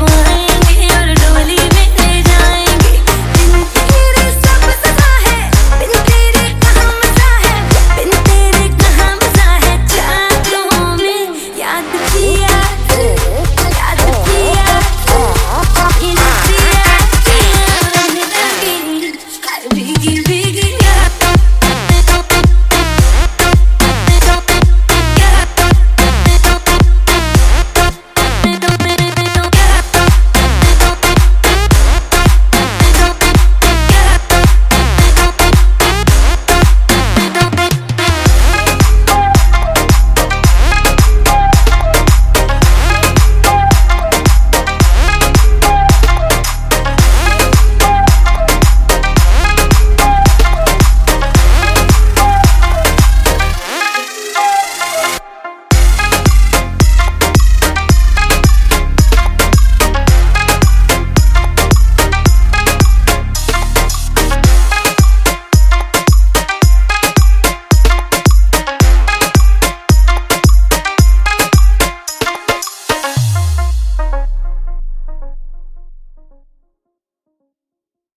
people